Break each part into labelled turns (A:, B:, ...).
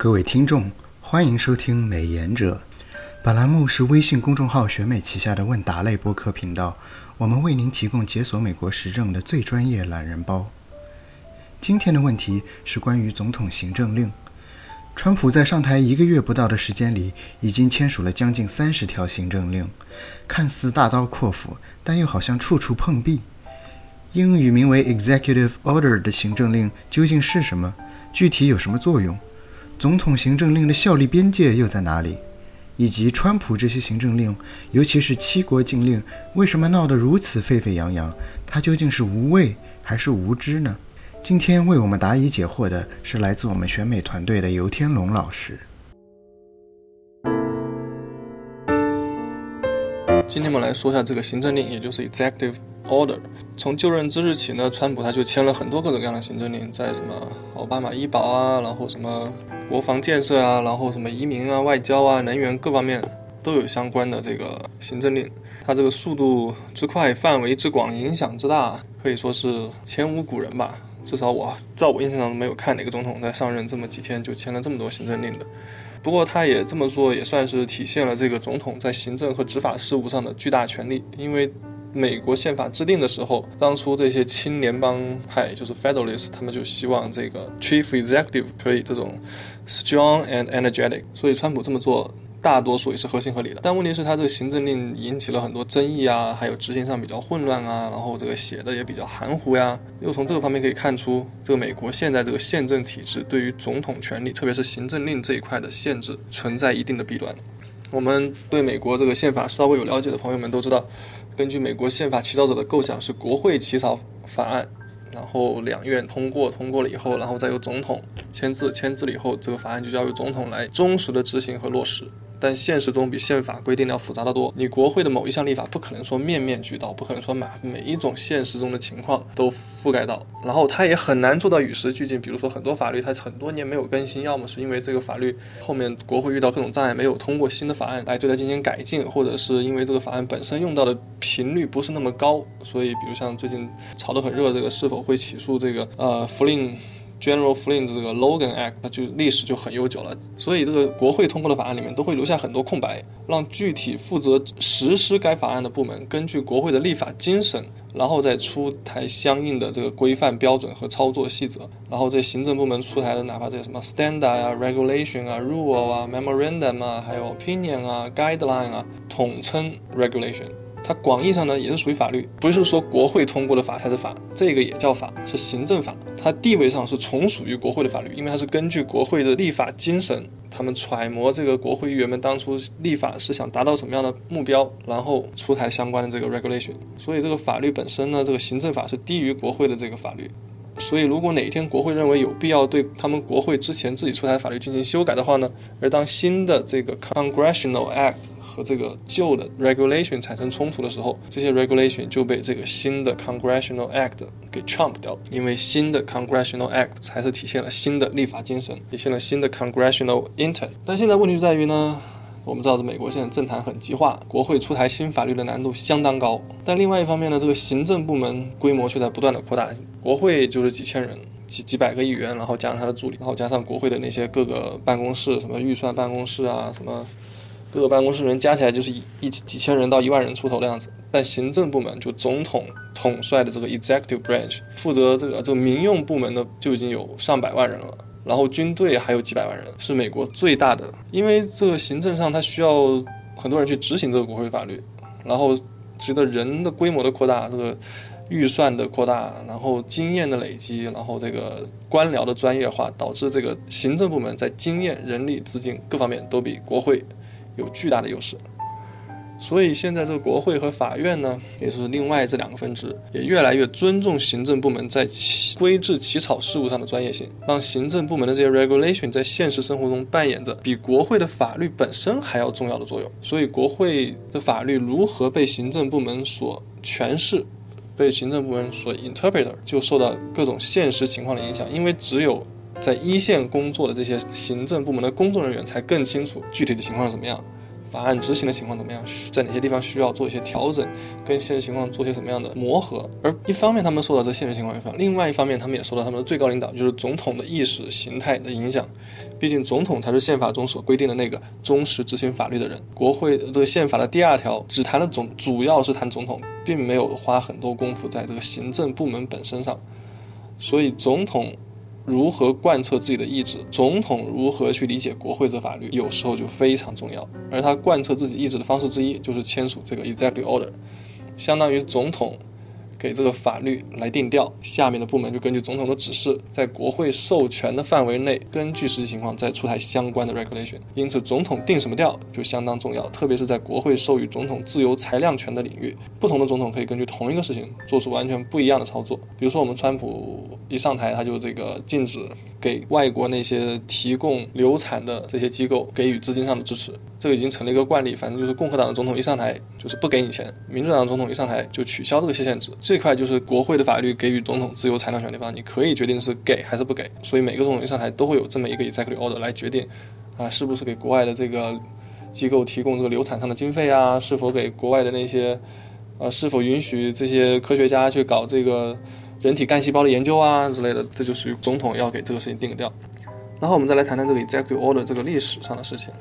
A: 各位听众，欢迎收听《美言者》。本栏目是微信公众号“选美”旗下的问答类播客频道，我们为您提供解锁美国时政的最专业懒人包。今天的问题是关于总统行政令。川普在上台一个月不到的时间里，已经签署了将近三十条行政令，看似大刀阔斧，但又好像处处碰壁。英语名为 “Executive Order” 的行政令究竟是什么？具体有什么作用？总统行政令的效力边界又在哪里？以及川普这些行政令，尤其是七国禁令，为什么闹得如此沸沸扬扬？他究竟是无畏还是无知呢？今天为我们答疑解惑的是来自我们选美团队的游天龙老师。
B: 今天我们来说一下这个行政令，也就是 Executive Order。从就任之日起呢，川普他就签了很多各种各样的行政令，在什么奥巴马医保啊，然后什么国防建设啊，然后什么移民啊、外交啊、能源各方面都有相关的这个行政令。它这个速度之快、范围之广、影响之大，可以说是前无古人吧。至少我在我印象中没有看哪个总统在上任这么几天就签了这么多行政令的。不过他也这么做，也算是体现了这个总统在行政和执法事务上的巨大权力。因为美国宪法制定的时候，当初这些亲联邦派就是 Federalists，他们就希望这个 Chief Executive 可以这种 strong and energetic，所以川普这么做。大多数也是合情合理的，但问题是，他这个行政令引起了很多争议啊，还有执行上比较混乱啊，然后这个写的也比较含糊呀。又从这个方面可以看出，这个美国现在这个宪政体制对于总统权力，特别是行政令这一块的限制，存在一定的弊端。我们对美国这个宪法稍微有了解的朋友们都知道，根据美国宪法起草者的构想，是国会起草法案。然后两院通过，通过了以后，然后再由总统签字，签字了以后，这个法案就交由总统来忠实的执行和落实。但现实中比宪法规定的要复杂的多，你国会的某一项立法不可能说面面俱到，不可能说把每一种现实中的情况都覆盖到，然后它也很难做到与时俱进。比如说很多法律它很多年没有更新，要么是因为这个法律后面国会遇到各种障碍，没有通过新的法案来对它进行改进，或者是因为这个法案本身用到的频率不是那么高，所以比如像最近炒得很热这个是否。会起诉这个呃弗林 General Flynn 的这个 Logan Act，那就历史就很悠久了。所以这个国会通过的法案里面都会留下很多空白，让具体负责实施该法案的部门根据国会的立法精神，然后再出台相应的这个规范标准和操作细则。然后这行政部门出台的哪怕这什么 Standard 啊、Regulation 啊、Rule 啊、Memorandum 啊、还有 Opinion 啊、Guideline 啊，统称 Regulation。它广义上呢也是属于法律，不是说国会通过的法才是法，这个也叫法，是行政法。它地位上是从属于国会的法律，因为它是根据国会的立法精神，他们揣摩这个国会议员们当初立法是想达到什么样的目标，然后出台相关的这个 regulation。所以这个法律本身呢，这个行政法是低于国会的这个法律。所以，如果哪一天国会认为有必要对他们国会之前自己出台法律进行修改的话呢，而当新的这个 Congressional Act 和这个旧的 Regulation 产生冲突的时候，这些 Regulation 就被这个新的 Congressional Act 给 trump 掉，因为新的 Congressional Act 才是体现了新的立法精神，体现了新的 Congressional intent。但现在问题就在于呢。我们知道，这美国现在政坛很极化，国会出台新法律的难度相当高。但另外一方面呢，这个行政部门规模却在不断的扩大。国会就是几千人，几几百个议员，然后加上他的助理，然后加上国会的那些各个办公室，什么预算办公室啊，什么各个办公室人加起来就是一一几千人到一万人出头的样子。但行政部门就总统统帅的这个 executive branch 负责这个这个民用部门的就已经有上百万人了。然后军队还有几百万人，是美国最大的。因为这个行政上，它需要很多人去执行这个国会法律。然后随着人的规模的扩大，这个预算的扩大，然后经验的累积，然后这个官僚的专业化，导致这个行政部门在经验、人力、资金各方面都比国会有巨大的优势。所以现在这个国会和法院呢，也是另外这两个分支，也越来越尊重行政部门在规制起草事务上的专业性，让行政部门的这些 regulation 在现实生活中扮演着比国会的法律本身还要重要的作用。所以国会的法律如何被行政部门所诠释，被行政部门所 interpreter，就受到各种现实情况的影响。因为只有在一线工作的这些行政部门的工作人员才更清楚具体的情况是怎么样。法案执行的情况怎么样，在哪些地方需要做一些调整，跟现实情况做些什么样的磨合。而一方面他们受到这现实情况影响，另外一方面他们也受到他们的最高领导，就是总统的意识形态的影响。毕竟总统才是宪法中所规定的那个忠实执行法律的人。国会这个宪法的第二条只谈了总，主要是谈总统，并没有花很多功夫在这个行政部门本身上。所以总统。如何贯彻自己的意志？总统如何去理解国会这法律？有时候就非常重要。而他贯彻自己意志的方式之一，就是签署这个 Executive Order，相当于总统。给这个法律来定调，下面的部门就根据总统的指示，在国会授权的范围内，根据实际情况再出台相关的 regulation。因此，总统定什么调就相当重要，特别是在国会授予总统自由裁量权的领域，不同的总统可以根据同一个事情做出完全不一样的操作。比如说，我们川普一上台，他就这个禁止给外国那些提供流产的这些机构给予资金上的支持，这个已经成了一个惯例。反正就是共和党的总统一上台就是不给你钱，民主党的总统一上台就取消这个限制。这块就是国会的法律给予总统自由裁量权的地方，你可以决定是给还是不给。所以每个总统一上台都会有这么一个 executive order 来决定啊，是不是给国外的这个机构提供这个流产上的经费啊，是否给国外的那些呃，是否允许这些科学家去搞这个人体干细胞的研究啊之类的，这就属于总统要给这个事情定个调。然后我们再来谈谈这个 executive order 这个历史上的事情，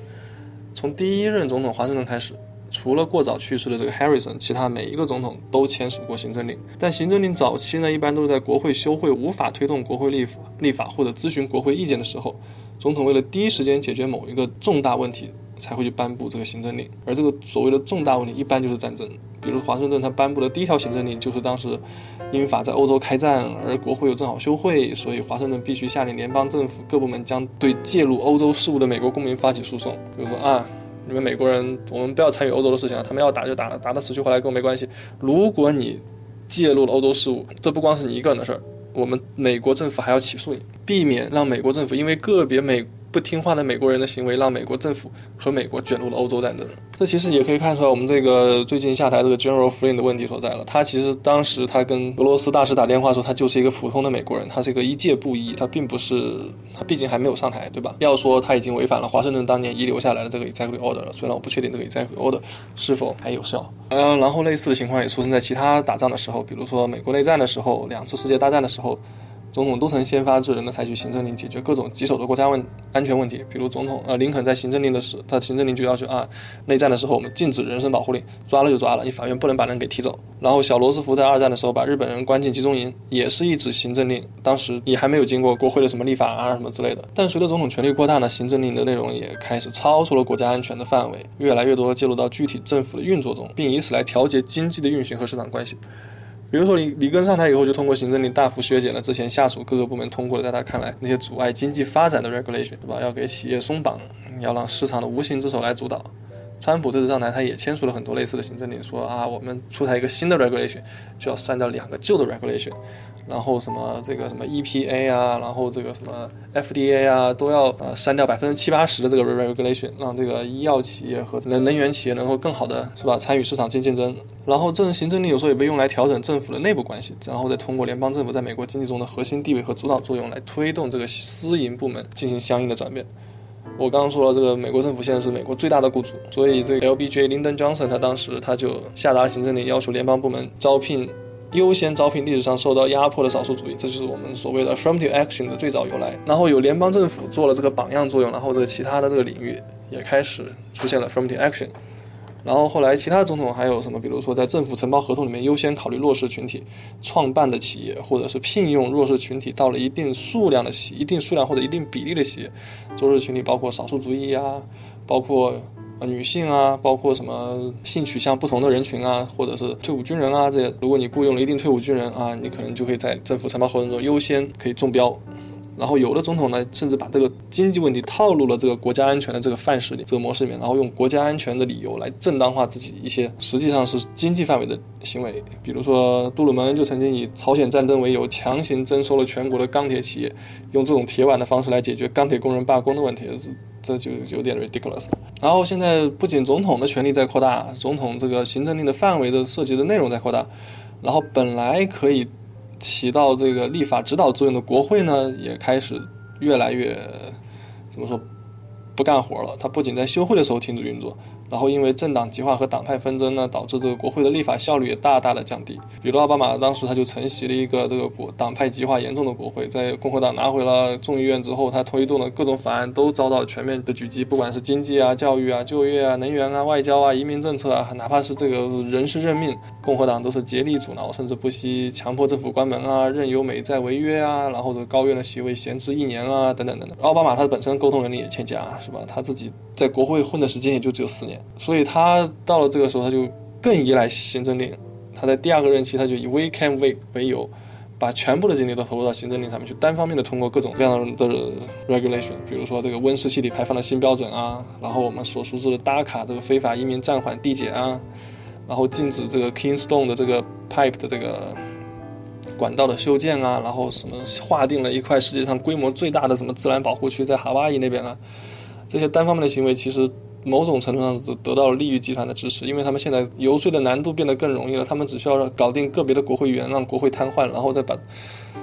B: 从第一任总统华盛顿开始。除了过早去世的这个 Harrison，其他每一个总统都签署过行政令。但行政令早期呢，一般都是在国会休会、无法推动国会立法、立法或者咨询国会意见的时候，总统为了第一时间解决某一个重大问题，才会去颁布这个行政令。而这个所谓的重大问题，一般就是战争。比如华盛顿他颁布的第一条行政令，就是当时英法在欧洲开战，而国会又正好休会，所以华盛顿必须下令联邦政府各部门将对介入欧洲事务的美国公民发起诉讼。比如说啊。你们美国人，我们不要参与欧洲的事情啊！他们要打就打，打的死去活来跟我没关系。如果你介入了欧洲事务，这不光是你一个人的事儿，我们美国政府还要起诉你，避免让美国政府因为个别美。不听话的美国人的行为，让美国政府和美国卷入了欧洲战争。这其实也可以看出来，我们这个最近下台这个 General Flynn 的问题所在了。他其实当时他跟俄罗斯大使打电话说，他就是一个普通的美国人，他是一个一介布衣，他并不是，他毕竟还没有上台，对吧？要说他已经违反了华盛顿当年遗留下来的这个 Executive Order 了，虽然我不确定这个 Executive Order 是否还有效。嗯，然后类似的情况也出现在其他打仗的时候，比如说美国内战的时候，两次世界大战的时候。总统都曾先发制人的采取行政令解决各种棘手的国家问安全问题，比如总统呃林肯在行政令的时，他行政令就要求啊内战的时候我们禁止人身保护令，抓了就抓了，你法院不能把人给提走。然后小罗斯福在二战的时候把日本人关进集中营，也是一纸行政令，当时也还没有经过国会的什么立法啊什么之类的。但随着总统权力扩大呢，行政令的内容也开始超出了国家安全的范围，越来越多的介入到具体政府的运作中，并以此来调节经济的运行和市场关系。比如说，里里根上台以后，就通过行政令大幅削减了之前下属各个部门通过的，在他看来那些阻碍经济发展的 regulation，对吧？要给企业松绑，要让市场的无形之手来主导。川普这次上台，他也签署了很多类似的行政令，说啊，我们出台一个新的 regulation，就要删掉两个旧的 regulation，然后什么这个什么 EPA 啊，然后这个什么 FDA 啊，都要呃删掉百分之七八十的这个 regulation，让这个医药企业和能能源企业能够更好的是吧参与市场竞争。然后这种行政令有时候也被用来调整政府的内部关系，然后再通过联邦政府在美国经济中的核心地位和主导作用来推动这个私营部门进行相应的转变。我刚刚说了，这个美国政府现在是美国最大的雇主，所以这个 LBJ Lyndon Johnson 他当时他就下达行政令，要求联邦部门招聘优先招聘历史上受到压迫的少数主义，这就是我们所谓的 affirmative action 的最早由来。然后有联邦政府做了这个榜样作用，然后这个其他的这个领域也开始出现了 affirmative action。然后后来其他总统还有什么？比如说在政府承包合同里面优先考虑弱势群体创办的企业，或者是聘用弱势群体到了一定数量的企一定数量或者一定比例的企业。弱势群体包括少数族裔啊，包括女性啊，包括什么性取向不同的人群啊，或者是退伍军人啊这些。如果你雇佣了一定退伍军人啊，你可能就可以在政府承包合同中优先可以中标。然后有的总统呢，甚至把这个经济问题套入了这个国家安全的这个范式里，这个模式里面，然后用国家安全的理由来正当化自己一些实际上是经济范围的行为。比如说杜鲁门就曾经以朝鲜战争为由，强行征收了全国的钢铁企业，用这种铁腕的方式来解决钢铁工人罢工的问题，这这就有点 ridiculous。然后现在不仅总统的权力在扩大，总统这个行政令的范围的涉及的内容在扩大，然后本来可以。起到这个立法指导作用的国会呢，也开始越来越怎么说不干活了。它不仅在休会的时候停止运作，然后因为政党极化和党派纷争呢，导致这个国会的立法效率也大大的降低。比如奥巴马当时他就承袭了一个这个国党派极化严重的国会，在共和党拿回了众议院之后，他推动的各种法案都遭到全面的狙击，不管是经济啊、教育啊、就业啊、能源啊、外交啊、移民政策啊，哪怕是这个人事任命，共和党都是竭力阻挠，甚至不惜强迫政府关门啊，任由美债违约啊，然后这个高院的席位闲置一年啊，等等等等。奥巴马他本身沟通能力也欠佳，是吧？他自己在国会混的时间也就只有四年，所以他到了这个时候，他就更依赖行政令。他在第二个任期，他就以 We can wait 为由，把全部的精力都投入到行政令上面去，单方面的通过各种各样的 regulation，比如说这个温室气体排放的新标准啊，然后我们所熟知的 DACA 这个非法移民暂缓递减啊，然后禁止这个 king stone 的这个 pipe 的这个管道的修建啊，然后什么划定了一块世界上规模最大的什么自然保护区在夏威夷那边啊，这些单方面的行为其实。某种程度上是得到了利益集团的支持，因为他们现在游说的难度变得更容易了，他们只需要搞定个别的国会议员，让国会瘫痪，然后再把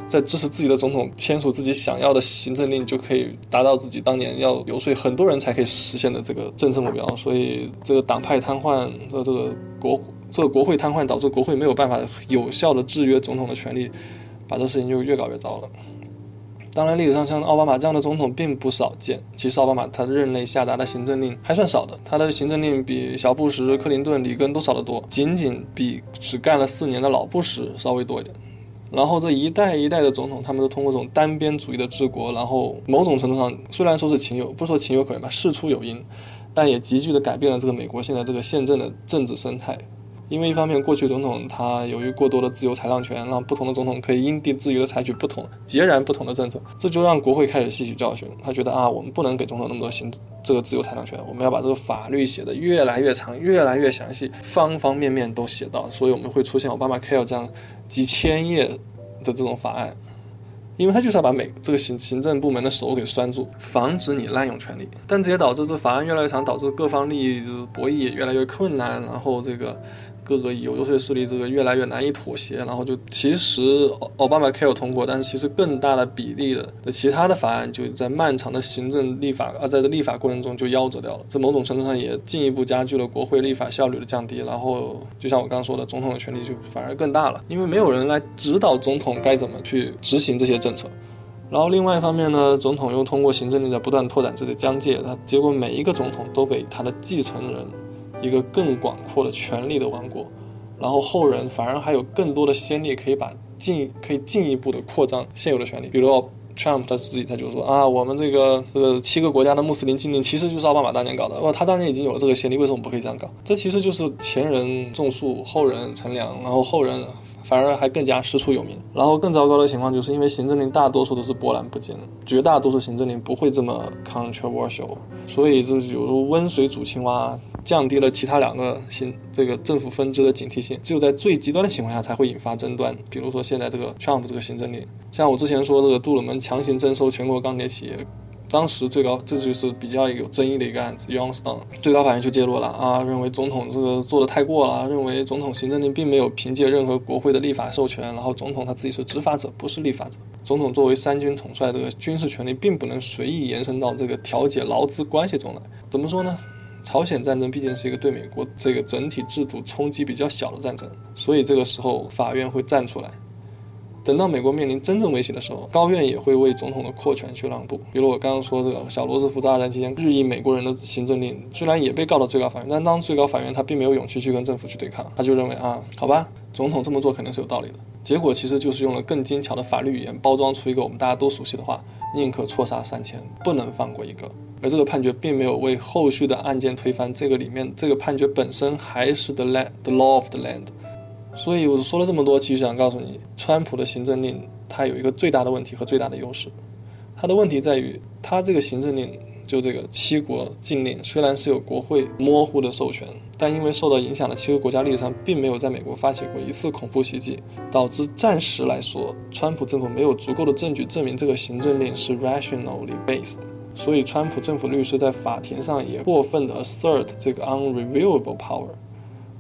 B: 再支持自己的总统签署自己想要的行政令，就可以达到自己当年要游说很多人才可以实现的这个政策目标。所以这个党派瘫痪，这这个国这个国会瘫痪，导致国会没有办法有效的制约总统的权利，把这事情就越搞越糟了。当然，历史上像奥巴马这样的总统并不少见。其实奥巴马他任内下达的行政令还算少的，他的行政令比小布什、克林顿、里根都少得多，仅仅比只干了四年的老布什稍微多一点。然后这一代一代的总统，他们都通过这种单边主义的治国，然后某种程度上虽然说是情有，不说情有可原吧，事出有因，但也急剧的改变了这个美国现在这个宪政的政治生态。因为一方面，过去总统他由于过多的自由裁量权，让不同的总统可以因地制宜的采取不同、截然不同的政策，这就让国会开始吸取教训。他觉得啊，我们不能给总统那么多行这个自由裁量权，我们要把这个法律写得越来越长、越来越详细，方方面面都写到。所以我们会出现奥巴马 Care 这样几千页的这种法案，因为他就是要把每这个行行政部门的手给拴住，防止你滥用权力。但这也导致这法案越来越长，导致各方利益就是博弈也越来越困难，然后这个。各个有游说势力这个越来越难以妥协，然后就其实奥巴马 Care 通过，但是其实更大的比例的其他的法案就在漫长的行政立法啊，在这立法过程中就夭折掉了。这某种程度上也进一步加剧了国会立法效率的降低。然后就像我刚刚说的，总统的权力就反而更大了，因为没有人来指导总统该怎么去执行这些政策。然后另外一方面呢，总统又通过行政令在不断拓展自己的疆界，他结果每一个总统都给他的继承人。一个更广阔的权力的王国，然后后人反而还有更多的先例可以把进可以进一步的扩张现有的权利，比如 Trump 他自己他就说啊，我们这个这个七个国家的穆斯林禁令其实就是奥巴马当年搞的，哦，他当年已经有了这个先例，为什么不可以这样搞？这其实就是前人种树，后人乘凉，然后后人。反而还更加师出有名，然后更糟糕的情况就是因为行政令大多数都是波澜不惊，绝大多数行政令不会这么 controversial，所以就是有如温水煮青蛙，降低了其他两个行这个政府分支的警惕性，只有在最极端的情况下才会引发争端，比如说现在这个 Trump 这个行政令，像我之前说这个杜鲁门强行征收全国钢铁企业。当时最高，这就是比较有争议的一个案子，Youngstown，最高法院就介入了啊，认为总统这个做的太过了，认为总统行政令并没有凭借任何国会的立法授权，然后总统他自己是执法者，不是立法者，总统作为三军统帅，这个军事权力并不能随意延伸到这个调解劳资关系中来。怎么说呢？朝鲜战争毕竟是一个对美国这个整体制度冲击比较小的战争，所以这个时候法院会站出来。等到美国面临真正威胁的时候，高院也会为总统的扩权去让步。比如我刚刚说这个小罗斯福在二战期间日益美国人的行政令，虽然也被告到最高法院，但当最高法院他并没有勇气去跟政府去对抗，他就认为啊，好吧，总统这么做肯定是有道理的。结果其实就是用了更精巧的法律语言包装出一个我们大家都熟悉的话：宁可错杀三千，不能放过一个。而这个判决并没有为后续的案件推翻，这个里面这个判决本身还是 the land the law of the land。所以我说了这么多，其实想告诉你，川普的行政令它有一个最大的问题和最大的优势。它的问题在于，它这个行政令就这个七国禁令，虽然是有国会模糊的授权，但因为受到影响的七个国家历史上并没有在美国发起过一次恐怖袭击，导致暂时来说，川普政府没有足够的证据证明这个行政令是 rationally based。所以川普政府律师在法庭上也过分的 assert 这个 unreviewable power。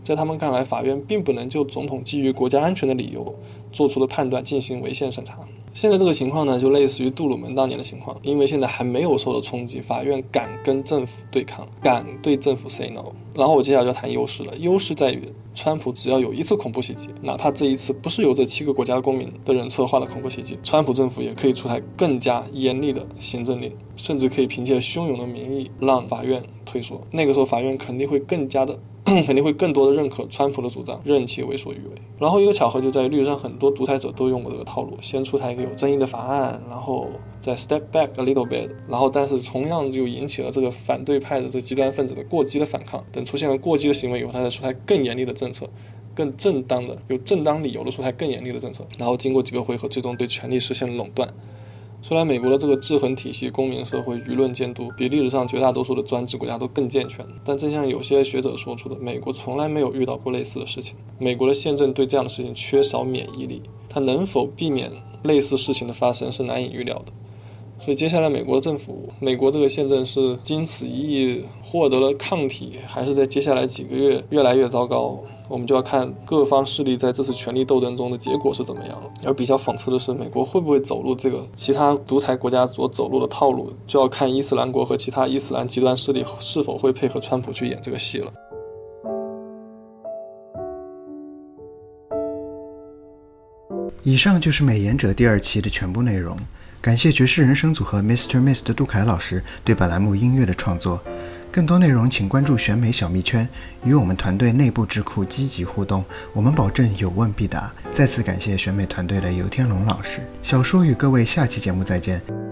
B: 在他们看来，法院并不能就总统基于国家安全的理由做出的判断进行违宪审查。现在这个情况呢，就类似于杜鲁门当年的情况，因为现在还没有受到冲击，法院敢跟政府对抗，敢对政府 say no。然后我接下来就谈优势了，优势在于，川普只要有一次恐怖袭击，哪怕这一次不是由这七个国家公民的人策划的恐怖袭击，川普政府也可以出台更加严厉的行政令，甚至可以凭借汹涌的民意让法院退缩。那个时候法院肯定会更加的。肯定会更多的认可川普的主张，任其为所欲为。然后一个巧合就在于历史上很多独裁者都用过这个套路，先出台一个有争议的法案，然后再 step back a little bit，然后但是同样就引起了这个反对派的这极端分子的过激的反抗。等出现了过激的行为以后，他再出台更严厉的政策，更正当的、有正当理由的出台更严厉的政策。然后经过几个回合，最终对权力实现了垄断。虽然美国的这个制衡体系、公民社会、舆论监督比历史上绝大多数的专制国家都更健全，但正像有些学者说出的，美国从来没有遇到过类似的事情。美国的宪政对这样的事情缺少免疫力，它能否避免类似事情的发生是难以预料的。所以接下来美国政府，美国这个宪政是经此一役获得了抗体，还是在接下来几个月越来越糟糕？我们就要看各方势力在这次权力斗争中的结果是怎么样了。而比较讽刺的是，美国会不会走入这个其他独裁国家所走路的套路，就要看伊斯兰国和其他伊斯兰极端势力是否会配合川普去演这个戏了。
A: 以上就是《美言者》第二期的全部内容。感谢爵士人生组合 Mr. Miss 的杜凯老师对本栏目音乐的创作。更多内容请关注选美小秘圈，与我们团队内部智库积极互动，我们保证有问必答。再次感谢选美团队的游天龙老师。小叔与各位下期节目再见。